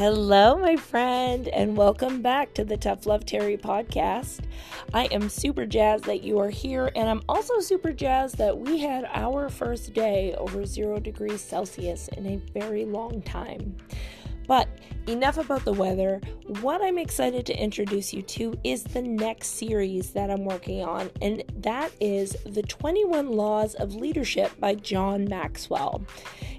Hello, my friend, and welcome back to the Tough Love Terry podcast. I am super jazzed that you are here, and I'm also super jazzed that we had our first day over zero degrees Celsius in a very long time. But enough about the weather. What I'm excited to introduce you to is the next series that I'm working on, and that is The 21 Laws of Leadership by John Maxwell.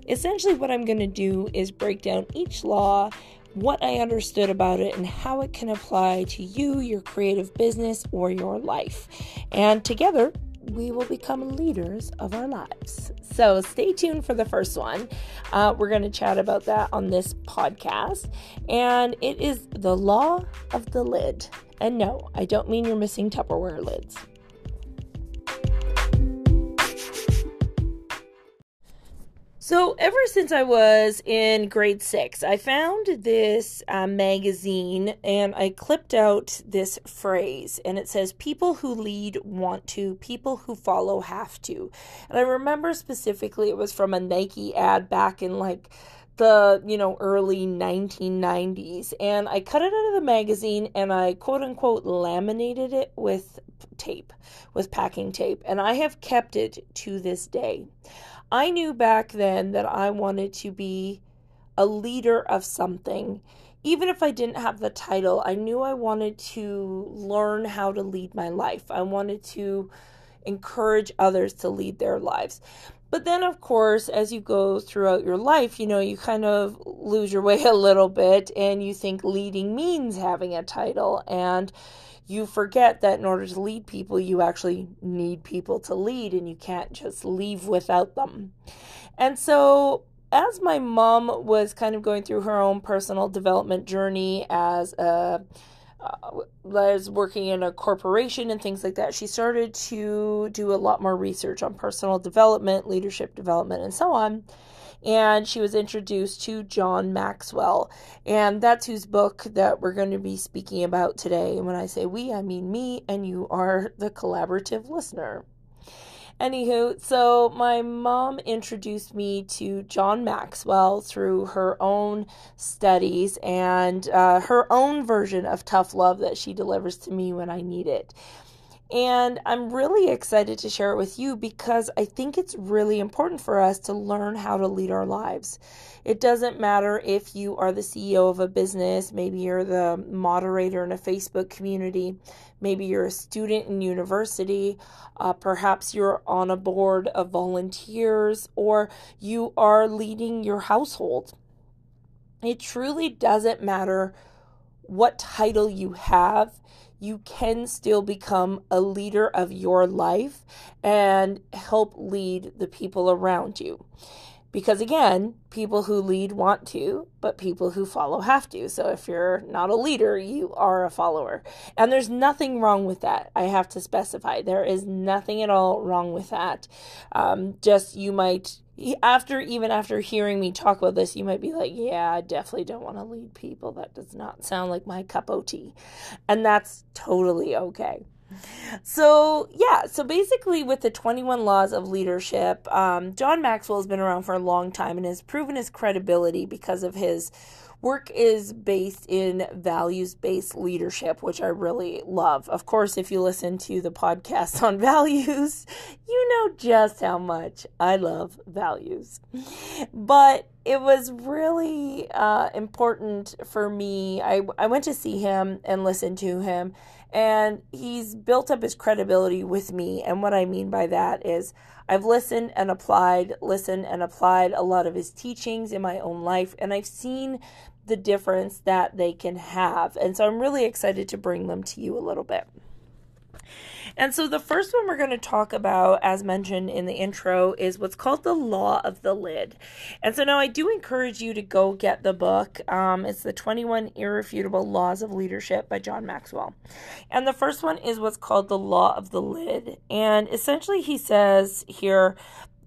Essentially, what I'm going to do is break down each law what I understood about it and how it can apply to you, your creative business, or your life. And together, we will become leaders of our lives. So stay tuned for the first one. Uh, we're going to chat about that on this podcast. And it is the law of the lid. And no, I don't mean you're missing Tupperware lids. So, ever since I was in grade six, I found this uh, magazine and I clipped out this phrase, and it says, People who lead want to, people who follow have to. And I remember specifically it was from a Nike ad back in like the you know early 1990s and i cut it out of the magazine and i quote unquote laminated it with tape with packing tape and i have kept it to this day I knew back then that I wanted to be a leader of something. Even if I didn't have the title, I knew I wanted to learn how to lead my life. I wanted to encourage others to lead their lives. But then, of course, as you go throughout your life, you know, you kind of lose your way a little bit and you think leading means having a title. And you forget that in order to lead people, you actually need people to lead and you can't just leave without them. And so, as my mom was kind of going through her own personal development journey as a was working in a corporation and things like that, she started to do a lot more research on personal development, leadership development, and so on and she was introduced to John Maxwell. And that's whose book that we're going to be speaking about today. And when I say we, I mean me, and you are the collaborative listener. Anywho, so my mom introduced me to John Maxwell through her own studies and uh, her own version of tough love that she delivers to me when I need it. And I'm really excited to share it with you because I think it's really important for us to learn how to lead our lives. It doesn't matter if you are the CEO of a business, maybe you're the moderator in a Facebook community, maybe you're a student in university, uh, perhaps you're on a board of volunteers, or you are leading your household. It truly doesn't matter what title you have you can still become a leader of your life and help lead the people around you. Because again, people who lead want to, but people who follow have to. So if you're not a leader, you are a follower. And there's nothing wrong with that. I have to specify. There is nothing at all wrong with that. Um, just you might after even after hearing me talk about this, you might be like, "Yeah, I definitely don't want to lead people. That does not sound like my cup of tea," and that's totally okay. So yeah, so basically, with the Twenty One Laws of Leadership, um, John Maxwell has been around for a long time and has proven his credibility because of his work is based in values based leadership, which I really love. Of course, if you listen to the podcast on values, you know just how much I love values. But it was really uh, important for me. I, I went to see him and listen to him, and he's built up his credibility with me. And what I mean by that is, I've listened and applied, listened and applied a lot of his teachings in my own life, and I've seen the difference that they can have. And so I'm really excited to bring them to you a little bit. And so the first one we're going to talk about, as mentioned in the intro, is what's called the law of the lid. And so now I do encourage you to go get the book. Um, it's the 21 Irrefutable Laws of Leadership by John Maxwell. And the first one is what's called the law of the lid. And essentially, he says here,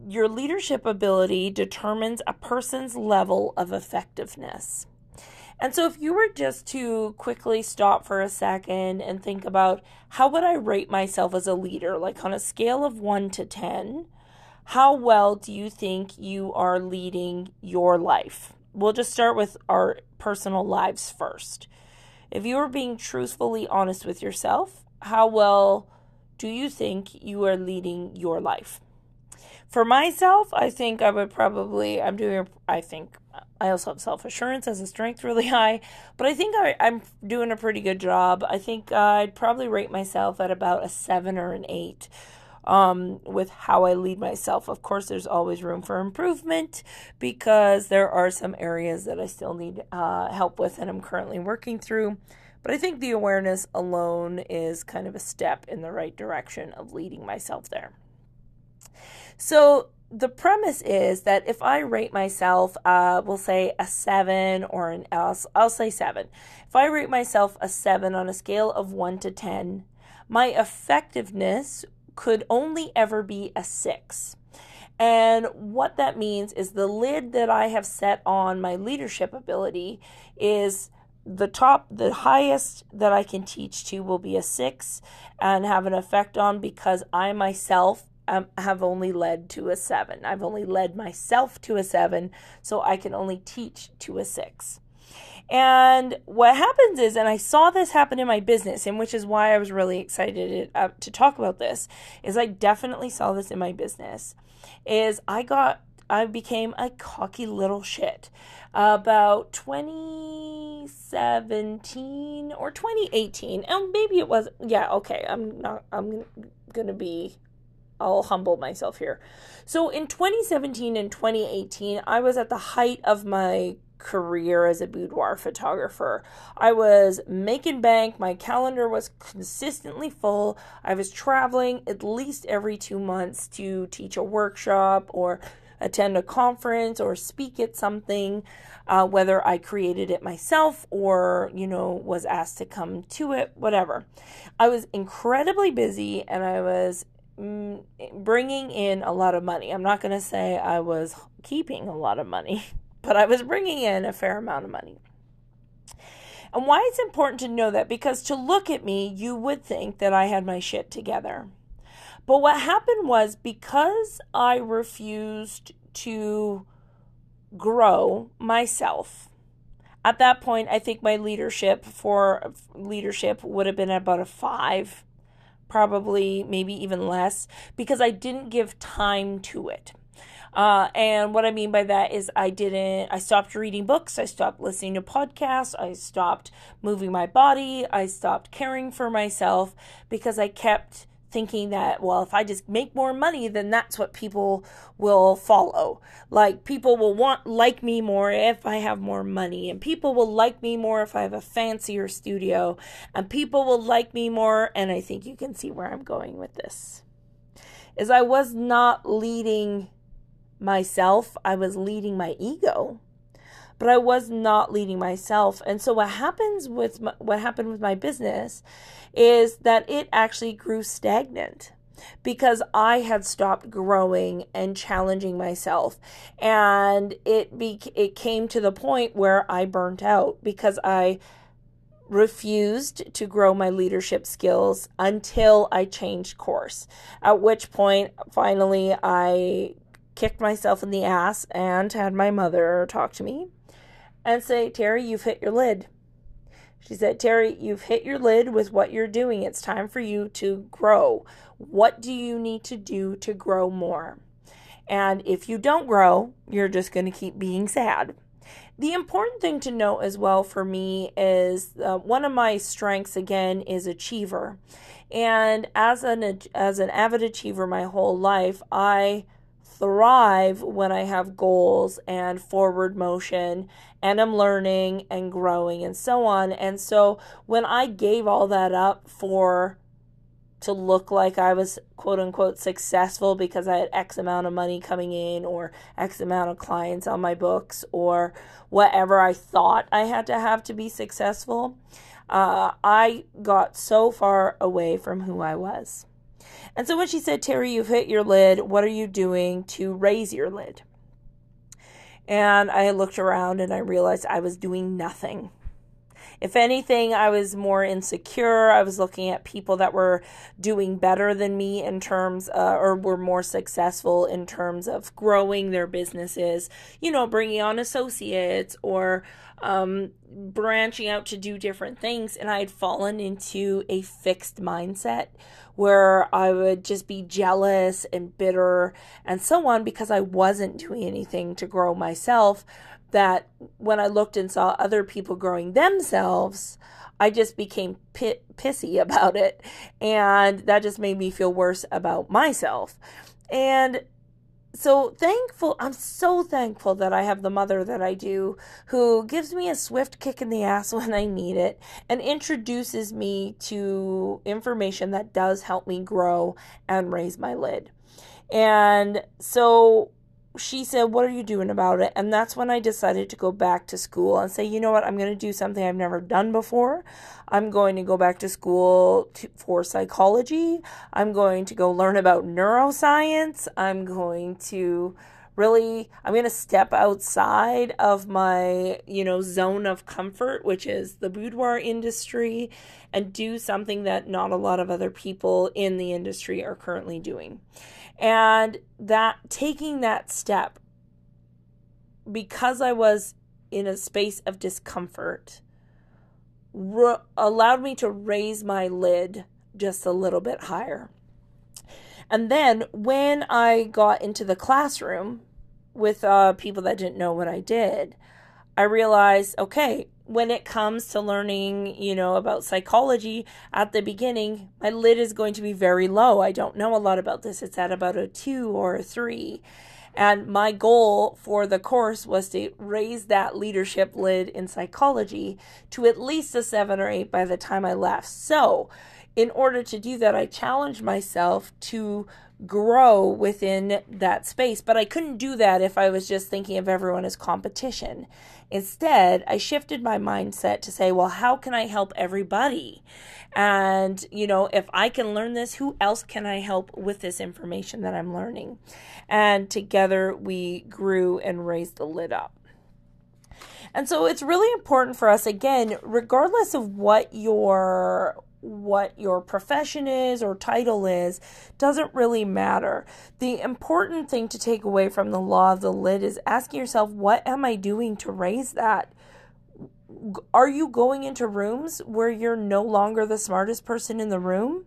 your leadership ability determines a person's level of effectiveness. And so, if you were just to quickly stop for a second and think about how would I rate myself as a leader, like on a scale of 1 to 10, how well do you think you are leading your life? we'll just start with our personal lives first. If you are being truthfully honest with yourself, how well do you think you are leading your life? For myself, I think I would probably, I'm doing, I think I also have self assurance as a strength really high, but I think I, am doing a pretty good job. I think I'd probably rate myself at about a seven or an eight um, with how I lead myself. Of course, there's always room for improvement because there are some areas that I still need uh, help with and I'm currently working through. But I think the awareness alone is kind of a step in the right direction of leading myself there. So, the premise is that if I rate myself, uh, we'll say a seven or an I'll, I'll say seven. If I rate myself a seven on a scale of one to 10, my effectiveness could only ever be a six. And what that means is the lid that I have set on my leadership ability is the top, the highest that I can teach to will be a six and have an effect on because I myself um, have only led to a seven. I've only led myself to a seven, so I can only teach to a six. And what happens is, and I saw this happen in my business, and which is why I was really excited to, uh, to talk about this, is I definitely saw this in my business. Is I got, I became a cocky little shit. About 2017 or 2018, and maybe it was, yeah, okay, I'm not, I'm gonna be I'll humble myself here. So in 2017 and 2018, I was at the height of my career as a boudoir photographer. I was making bank, my calendar was consistently full. I was traveling at least every 2 months to teach a workshop or attend a conference or speak at something, uh, whether I created it myself or, you know, was asked to come to it, whatever. I was incredibly busy and I was Mm, bringing in a lot of money. I'm not going to say I was keeping a lot of money but I was bringing in a fair amount of money. And why it's important to know that because to look at me, you would think that I had my shit together. But what happened was because I refused to grow myself. At that point, I think my leadership for leadership would have been about a 5, probably maybe even less because I didn't give time to it. Uh, and what I mean by that is I didn't, I stopped reading books, I stopped listening to podcasts, I stopped moving my body, I stopped caring for myself because I kept thinking that, well, if I just make more money, then that's what people will follow. Like, people will want, like me more if I have more money, and people will like me more if I have a fancier studio, and people will like me more, and I think you can see where I'm going with this. Is I was not leading myself, I was leading my ego, but I was not leading myself. And so what happens with my, what happened with my business is that it actually grew stagnant because I had stopped growing and challenging myself and it be, it came to the point where I burnt out because I refused to grow my leadership skills until I changed course. At which point finally I kicked myself in the ass and had my mother talk to me and say, Terry, you've hit your lid. She said, Terry, you've hit your lid with what you're doing. It's time for you to grow. What do you need to do to grow more? And if you don't grow, you're just going to keep being sad. The important thing to note as well for me is uh, one of my strengths again is achiever. And as an as an avid achiever my whole life, I thrive when I have goals and forward motion and I'm learning and growing and so on. And so when I gave all that up for to look like I was quote unquote successful because I had X amount of money coming in or X amount of clients on my books or whatever I thought I had to have to be successful, uh, I got so far away from who I was. And so when she said, Terry, you've hit your lid, what are you doing to raise your lid? And I looked around and I realized I was doing nothing. If anything, I was more insecure. I was looking at people that were doing better than me in terms, uh, or were more successful in terms of growing their businesses, you know, bringing on associates or um, branching out to do different things. And I had fallen into a fixed mindset where I would just be jealous and bitter and so on because I wasn't doing anything to grow myself. That when I looked and saw other people growing themselves, I just became pissy about it. And that just made me feel worse about myself. And so thankful i'm so thankful that i have the mother that i do who gives me a swift kick in the ass when i need it and introduces me to information that does help me grow and raise my lid and so she said, What are you doing about it? And that's when I decided to go back to school and say, You know what? I'm going to do something I've never done before. I'm going to go back to school to, for psychology. I'm going to go learn about neuroscience. I'm going to really i'm going to step outside of my you know zone of comfort which is the boudoir industry and do something that not a lot of other people in the industry are currently doing and that taking that step, because I was in a space of discomfort, allowed me to raise my lid just a little bit higher. And then when I got into the classroom with uh, people that didn't know what I did, I realized okay, when it comes to learning, you know, about psychology at the beginning, my lid is going to be very low. I don't know a lot about this. It's at about a two or a three. And my goal for the course was to raise that leadership lid in psychology to at least a seven or eight by the time I left. So, in order to do that, I challenged myself to grow within that space. But I couldn't do that if I was just thinking of everyone as competition. Instead, I shifted my mindset to say, well, how can I help everybody? And, you know, if I can learn this, who else can I help with this information that I'm learning? And together we grew and raised the lid up. And so it's really important for us, again, regardless of what your what your profession is or title is doesn't really matter. The important thing to take away from the law of the lid is asking yourself, what am I doing to raise that? Are you going into rooms where you're no longer the smartest person in the room?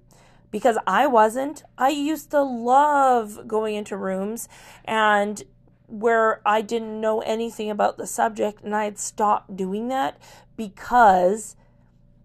Because I wasn't. I used to love going into rooms and where I didn't know anything about the subject, and I had stopped doing that because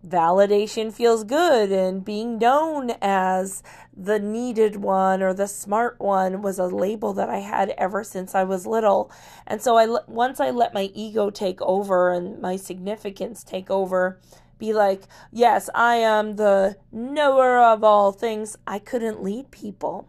validation feels good and being known as the needed one or the smart one was a label that I had ever since I was little. And so I once I let my ego take over and my significance take over, be like, "Yes, I am the knower of all things." I couldn't lead people.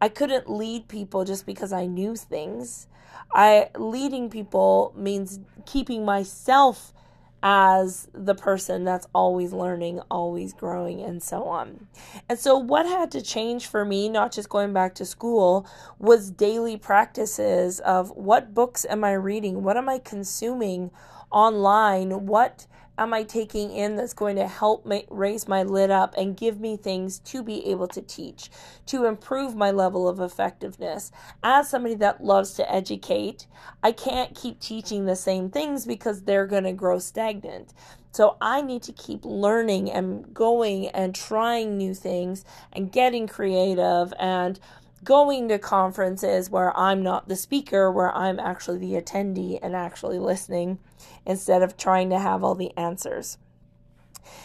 I couldn't lead people just because I knew things. I leading people means keeping myself as the person that's always learning, always growing, and so on. And so, what had to change for me, not just going back to school, was daily practices of what books am I reading? What am I consuming online? What am I taking in that's going to help me raise my lid up and give me things to be able to teach, to improve my level of effectiveness? As somebody that loves to educate, I can't keep teaching the same things because they're going to grow stagnant. So I need to keep learning and going and trying new things and getting creative and going to conferences where I'm not the speaker, where I'm actually the attendee and actually listening instead of trying to have all the answers.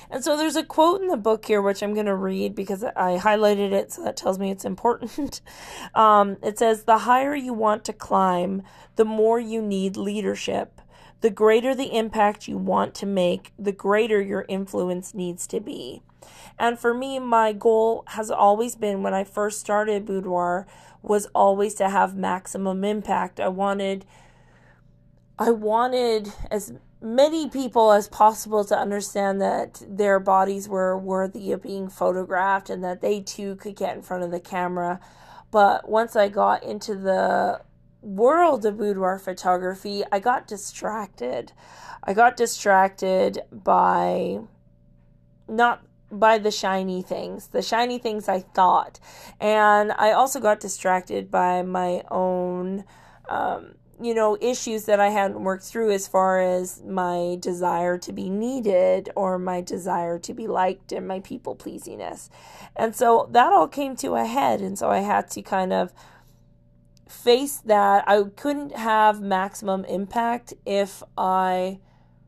And so there's a quote in the book here, which I'm going to read because I highlighted it, so that tells me it's important. um, it says, The higher you want to climb, the more you need leadership. The greater the impact you want to make, the greater your influence needs to be. And for me, my goal has always been when I first started Boudoir was always to have maximum impact. I wanted I wanted as many people as possible to understand that their bodies were worthy of being photographed and that they too could get in front of the camera. But once I got into the world of boudoir photography, I got distracted. I got distracted by not by the shiny things, the shiny things I thought. And I also got distracted by my own, um, you know, issues that I hadn't worked through as far as my desire to be needed or my desire to be liked and my people pleasingness. And so that all came to a head. And so I had to kind of face that. I couldn't have maximum impact if I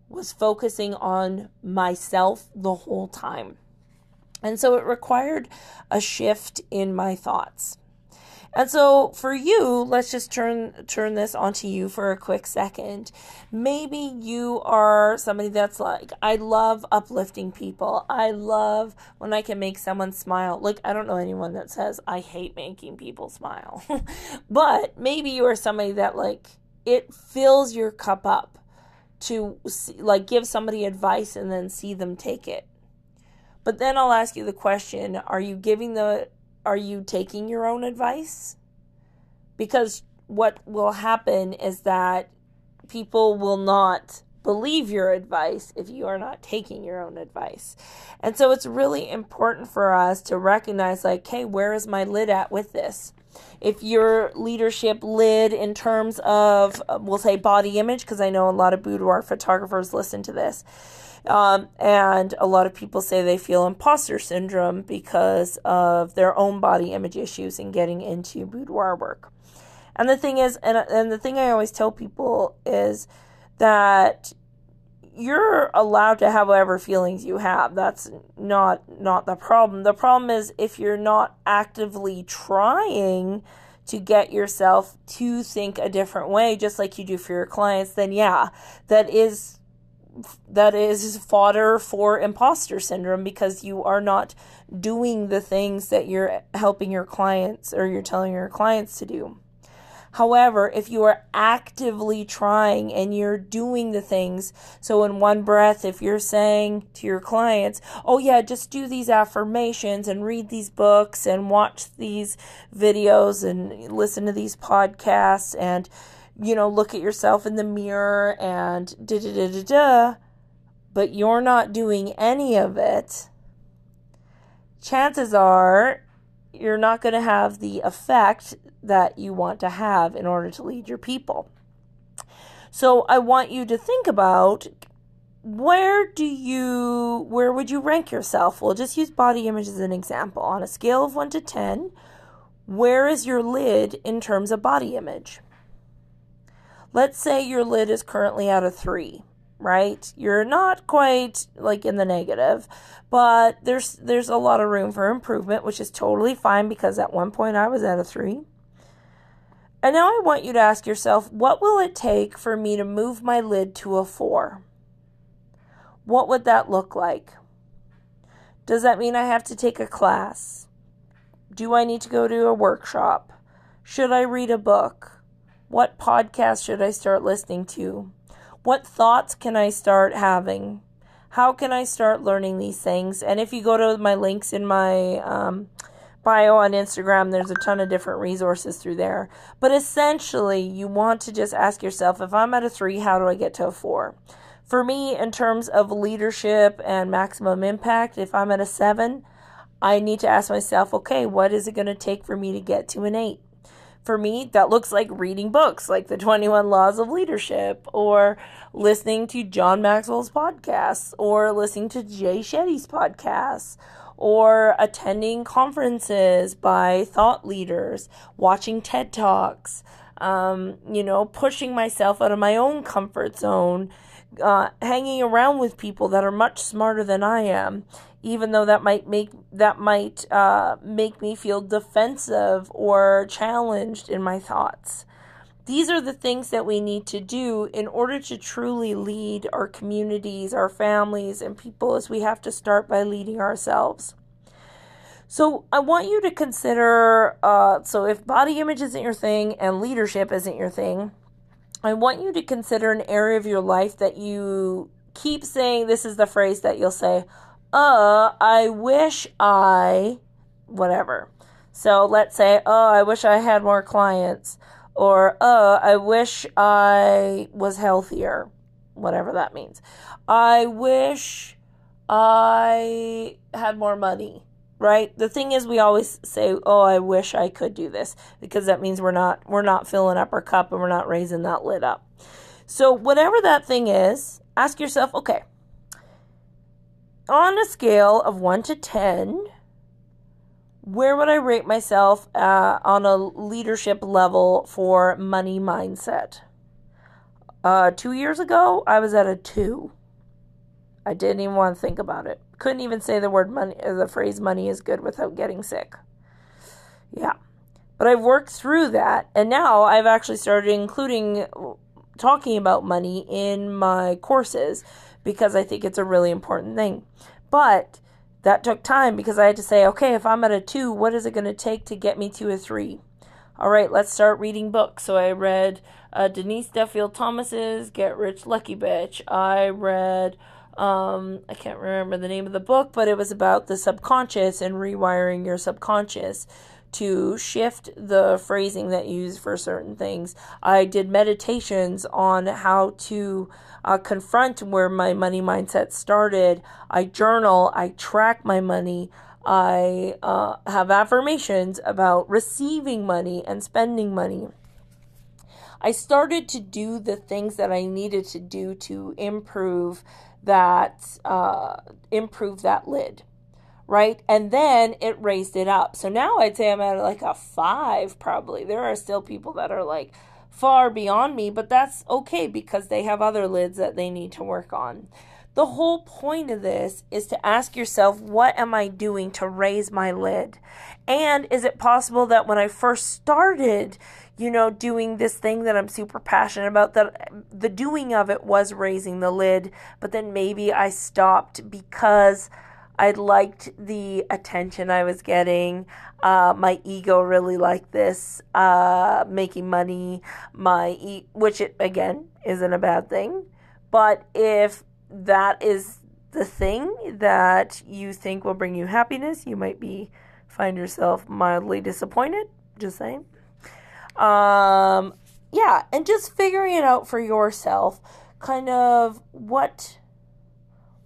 was focusing on myself the whole time. And so it required a shift in my thoughts. And so for you, let's just turn turn this onto you for a quick second. Maybe you are somebody that's like, I love uplifting people. I love when I can make someone smile. Like I don't know anyone that says I hate making people smile. but maybe you are somebody that like it fills your cup up to like give somebody advice and then see them take it but then I'll ask you the question, are you giving the are you taking your own advice? Because what will happen is that people will not believe your advice if you are not taking your own advice. And so it's really important for us to recognize like, hey, where is my lid at with this? If your leadership lid in terms of, uh, we'll say body image, because I know a lot of boudoir photographers listen to this um, and a lot of people say they feel imposter syndrome because of their own body image issues and getting into boudoir work. And the thing is, and, and the thing I always tell people is that you're allowed to have whatever feelings you have. That's not not the problem. The problem is if you're not actively trying to get yourself to think a different way, just like you do for your clients, then yeah, that is that is fodder for imposter syndrome because you are not doing the things that you're helping your clients or you're telling your clients to do. However, if you are actively trying and you're doing the things, so in one breath, if you're saying to your clients, oh, yeah, just do these affirmations and read these books and watch these videos and listen to these podcasts and you know, look at yourself in the mirror and da da da da da, but you're not doing any of it, chances are you're not going to have the effect that you want to have in order to lead your people. So I want you to think about where do you where would you rank yourself? We'll just use body image as an example. On a scale of 1 to 10, where is your lid in terms of body image? Let's say your lid is currently at a three, right? You're not quite like in the negative, but there's there's a lot of room for improvement, which is totally fine because at one point I was at a three. And now I want you to ask yourself, what will it take for me to move my lid to a four? What would that look like? Does that mean I have to take a class? Do I need to go to a workshop? Should I read a book? What podcast should I start listening to? What thoughts can I start having? How can I start learning these things? And if you go to my links in my um, bio on Instagram, there's a ton of different resources through there. But essentially, you want to just ask yourself if I'm at a three, how do I get to a four? For me, in terms of leadership and maximum impact, if I'm at a seven, I need to ask myself, okay, what is it going to take for me to get to an eight? For me, that looks like reading books like The 21 Laws of Leadership or listening to John Maxwell's podcasts or listening to Jay Shetty's podcasts or attending conferences by thought leaders, watching TED Talks, um, you know, pushing myself out of my own comfort zone, uh, hanging around with people that are much smarter than I am, even though that might make that might uh, make me feel defensive or challenged in my thoughts. These are the things that we need to do in order to truly lead our communities, our families, and people as we have to start by leading ourselves. So, I want you to consider uh, so, if body image isn't your thing and leadership isn't your thing, I want you to consider an area of your life that you keep saying this is the phrase that you'll say, uh, I wish I, whatever. So let's say, oh, I wish I had more clients. Or, oh, I wish I was healthier. Whatever that means. I wish I had more money right? The thing is we always say oh i wish i could do this because that means we're not we're not filling up our cup and we're not raising that lid up. So whatever that thing is ask yourself okay on a scale of 1 to 10 where would i rate myself uh, on a leadership level for money mindset? Uh, two years ago i was at a 2 i didn't even want to think about it couldn't even say the word money, or the phrase money is good without getting sick. Yeah. But I've worked through that, and now I've actually started including talking about money in my courses because I think it's a really important thing. But that took time because I had to say, okay, if I'm at a two, what is it going to take to get me to a three? All right, let's start reading books. So I read uh, Denise Duffield Thomas's Get Rich Lucky Bitch. I read um, I can't remember the name of the book, but it was about the subconscious and rewiring your subconscious to shift the phrasing that you use for certain things. I did meditations on how to uh, confront where my money mindset started. I journal, I track my money. I uh, have affirmations about receiving money and spending money. I started to do the things that I needed to do to improve that uh, improved that lid, right? And then it raised it up. So now I'd say I'm at like a five, probably. There are still people that are like far beyond me, but that's okay because they have other lids that they need to work on. The whole point of this is to ask yourself, what am I doing to raise my lid? And is it possible that when I first started, you know, doing this thing that I'm super passionate about, that the doing of it was raising the lid, but then maybe I stopped because I liked the attention I was getting. Uh, my ego really liked this, uh, making money. My e- which it again isn't a bad thing, but if that is the thing that you think will bring you happiness, you might be find yourself mildly disappointed. Just saying. Um, yeah, and just figuring it out for yourself, kind of what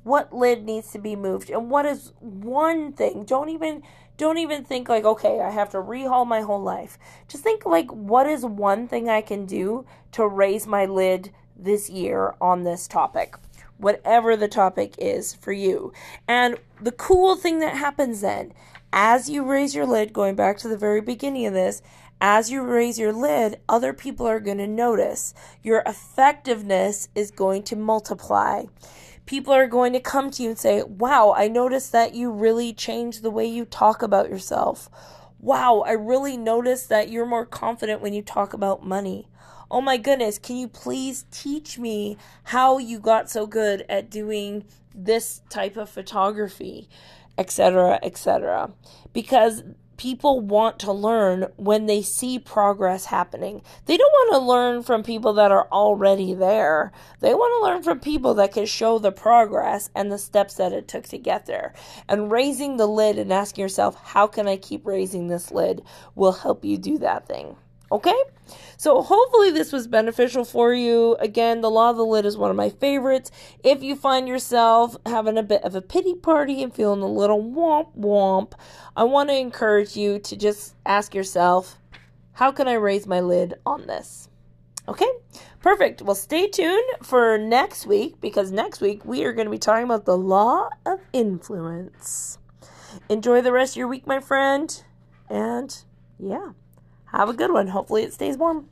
what lid needs to be moved and what is one thing. Don't even don't even think like okay, I have to rehaul my whole life. Just think like what is one thing I can do to raise my lid this year on this topic whatever the topic is for you. And the cool thing that happens then, as you raise your lid, going back to the very beginning of this, as you raise your lid, other people are going to notice. Your effectiveness is going to multiply. People are going to come to you and say, Wow, I noticed that you really changed the way you talk about yourself. Wow, I really noticed that you're more confident when you talk about money oh my goodness, can you please teach me how you got so good at doing this type of photography, etc., etc. Because people want to learn when they see progress happening. They don't want to learn from people that are already there. They want to learn from people that can show the progress and the steps that it took to get there. And raising the lid and asking yourself, how can I keep raising this lid, will help you do that thing. Okay? So hopefully this was beneficial for you. Again, the law of the lid is one of my favorites. If you find yourself having a bit of a pity party and feeling a little womp womp, I want to encourage you to just ask yourself, how can I raise my lid on this? Okay? Perfect. Well, stay tuned for next week because next week we are going to be talking about the law of influence. Enjoy the rest of your week, my friend. And yeah. Have a good one. Hopefully, it stays warm.